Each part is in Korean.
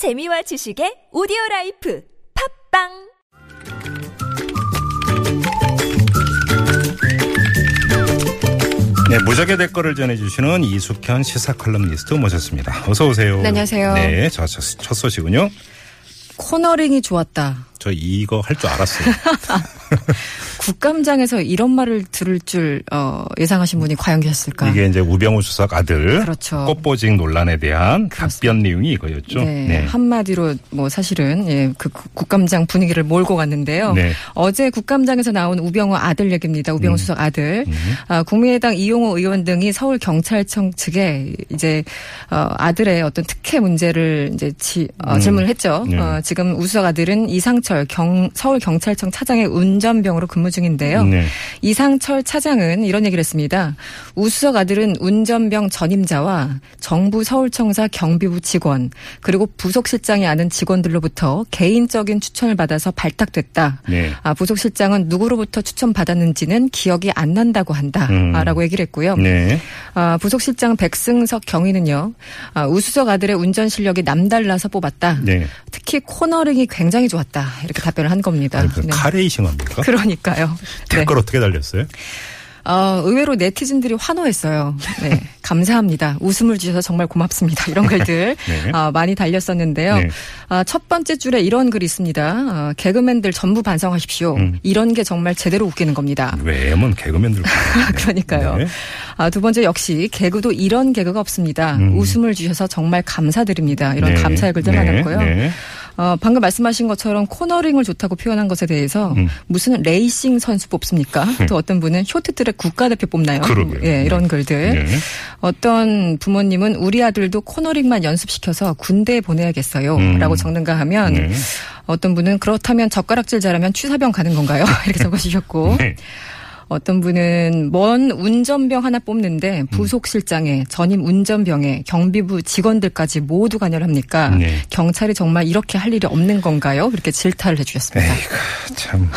재미와 지식의 오디오 life 팟빵 네, 무적의 댓글을 전해주시는 이숙현 시사 컬럼니스트 모셨습니다. 어서 오세요. 네, 안녕하세요. 네, 저, 저, 첫 소식은요. 코너링이 좋았다. 저 이거 할 줄 알았어요. 국감장에서 이런 말을 들을 줄 어, 예상하신 분이 과연 계셨을까? 이게 이제 우병우 수석 아들 그렇죠. 꽃보직 논란에 대한 답변 내용이 이거였죠. 네, 한마디로 뭐 사실은 예, 그 국- 국감장 분위기를 몰고 갔는데요. 네. 어제 국감장에서 나온 우병우 아들 얘기입니다. 우병우 수석 아들. 아, 국민의당 이용호 의원 등이 서울 경찰청 측에 이제 어, 아들의 어떤 특혜 문제를 이제 지, 어, 질문을 했죠. 네. 어, 지금 우수석 아들은 이상철 경, 서울 경찰청 차장의 운 전병으로 근무 중인데요. 네. 이상철 차장은 이런 얘기를 했습니다. 우수석 아들은 운전병 전임자와 정부 서울청사 경비부 직원 그리고 부속실장이 아는 직원들로부터 개인적인 추천을 받아서 발탁됐다. 네. 아, 부속실장은 누구로부터 추천받았는지는 기억이 안 난다고 한다라고 음. 얘기를 했고요. 네. 아, 부속실장 백승석 경위는요. 아, 우수석 아들의 운전 실력이 남달라서 뽑았다. 네. 특히 코너링이 굉장히 좋았다. 이렇게 답변을 한 겁니다. 아니, 네. 카레이싱 합니까? 그러니까요. 네. 댓글 어떻게 달렸어요? 어, 의외로 네티즌들이 환호했어요. 네. 감사합니다. 웃음을 주셔서 정말 고맙습니다. 이런 글들 네. 아, 많이 달렸었는데요. 네. 아, 첫 번째 줄에 이런 글이 있습니다. 어, 개그맨들 전부 반성하십시오. 음. 이런 게 정말 제대로 웃기는 겁니다. 왜면 개그맨들. 그러니까요. 네. 아, 두 번째 역시 개그도 이런 개그가 없습니다. 음. 웃음을 주셔서 정말 감사드립니다. 이런 네. 감사의 글들 네. 많았고요. 네. 어, 방금 말씀하신 것처럼 코너링을 좋다고 표현한 것에 대해서 음. 무슨 레이싱 선수 뽑습니까? 또 어떤 분은 쇼트트랙 국가대표 뽑나요? 그러게요. 예, 이런 글들. 네. 어떤 부모님은 우리 아들도 코너링만 연습시켜서 군대에 보내야겠어요. 음. 라고 적는가 하면 네. 어떤 분은 그렇다면 젓가락질 잘하면 취사병 가는 건가요? 이렇게 적어주셨고 네. 어떤 분은 먼 운전병 하나 뽑는데 부속실장에 전임 운전병에 경비부 직원들까지 모두 관여를 합니까? 네. 경찰이 정말 이렇게 할 일이 없는 건가요? 그렇게 질타를 해주셨습니다. 에이구, 참,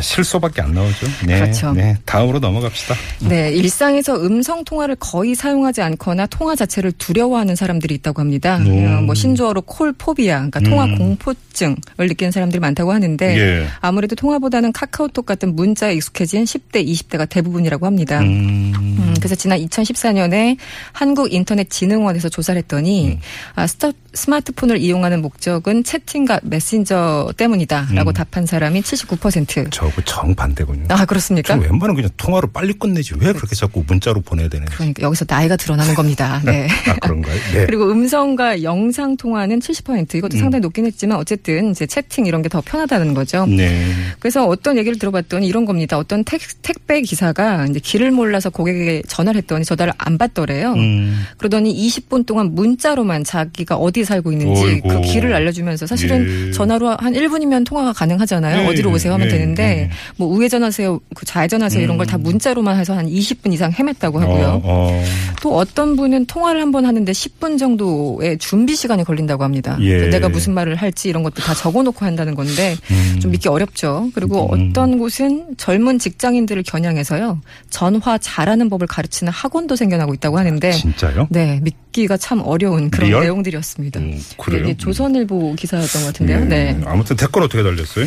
실소밖에 안 나오죠. 네. 그렇죠. 네. 다음으로 넘어갑시다. 네, 일상에서 음성 통화를 거의 사용하지 않거나 통화 자체를 두려워하는 사람들이 있다고 합니다. 음. 어, 뭐 신조어로 콜포비아, 그러니까 통화 음. 공포증을 느끼는 사람들이 많다고 하는데 예. 아무래도 통화보다는 카카오톡 같은 문자에 익숙해진 10대, 20대가 대부분이라고 합니다. 음. 음, 그래서 지난 2014년에 한국인터넷진흥원에서 조사를 했더니 음. 아, 스타, 스마트폰을 이용하는 목적은 채팅과 메신저 때문이다라고 음. 답한 사람이 79%. 저거 정반대군요. 아 그렇습니까? 좀 웬만하면 그냥 통화로 빨리 끝내지 왜 그렇게 자꾸 문자로 보내야 되는지. 그러니까 여기서 나이가 드러나는 겁니다. 네. 아 그런가요? 네. 그리고 음성과 영상 통화는 70% 음. 이것도 상당히 높긴 했지만 어쨌든 이제 채팅 이런 게 더 편하다는 거죠. 네. 그래서 어떤 얘기를 들어봤더니 이런 겁니다. 어떤 택, 택배 기사가 이제 길을 몰라서 고객에게 전화를 했더니 전화를 안 받더래요. 음. 그러더니 20분 동안 문자로만 자기가 어디 살고 있는지 어이구. 그 길을 알려주면서 사실은 예. 전화로 한 1분이면 통화가 가능하잖아요. 예, 어디로 오세요 하면 예, 되는데 예. 뭐 우회전하세요, 그 좌회전하세요 이런 걸다 음. 문자로만 해서 한 20분 이상 헤맸다고 하고요. 어, 어. 또 어떤 분은 통화를 한 번 하는데 10분 정도의 준비 시간이 걸린다고 합니다. 예. 내가 무슨 말을 할지 이런 것도 다 적어놓고 한다는 건데 음. 좀 믿기 어렵죠. 그리고 음. 어떤 곳은 젊은 직장인들을 겨냥해서요 전화 잘하는 법을 가르치는 학원도 생겨나고 있다고 하는데 진짜요? 네 믿기가 참 어려운 그런 real? 내용들이었습니다. 음, 그래요? 이게 조선일보 기사였던 것 같은데요. 예. 네. 아무튼 댓글 어떻게 달렸어요?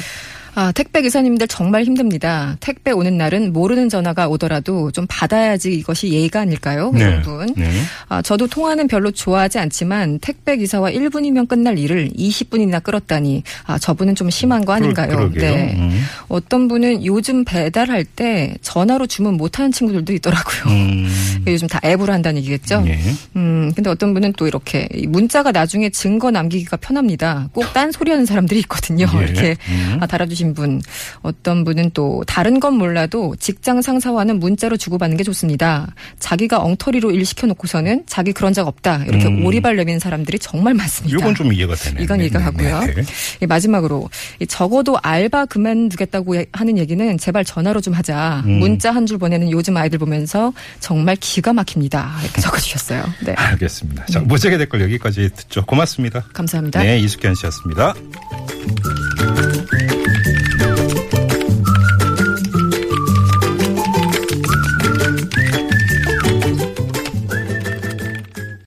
아, 택배 기사님들 정말 힘듭니다. 택배 오는 날은 모르는 전화가 오더라도 좀 받아야지 이것이 예의가 아닐까요? 이런 분. 네. 아, 저도 통화는 별로 좋아하지 않지만 택배 기사와 1분이면 끝날 일을 20분이나 끌었다니 아, 저분은 좀 심한 거 아닌가요? 그러. 네. 음. 어떤 분은 요즘 배달할 때 전화로 주문 못하는 친구들도 있더라고요. 음. 요즘 다 앱으로 한다는 얘기겠죠? 예. 음, 근데 어떤 분은 또 이렇게 이 문자가 나중에 증거 남기기가 편합니다. 꼭 딴 소리 하는 사람들이 있거든요. 예. 이렇게 음. 아, 달아주 신 분. 어떤 분은 또 다른 건 몰라도 직장 상사와는 문자로 주고받는 게 좋습니다. 자기가 엉터리로 일 시켜놓고서는 자기 그런 적 없다. 이렇게 음. 오리발 내미는 사람들이 정말 많습니다. 이건 좀 이해가 되네. 이건 이해가 가고요. 네. 이 마지막으로 이 적어도 알바 그만두겠다고 예- 하는 얘기는 제발 전화로 좀 하자. 음. 문자 한 줄 보내는 요즘 아이들 보면서 정말 기가 막힙니다. 이렇게 적어주셨어요. 네, 알겠습니다. 자, 무적의 댓글 여기까지 듣죠. 고맙습니다. 감사합니다. 네, 이숙현 씨였습니다.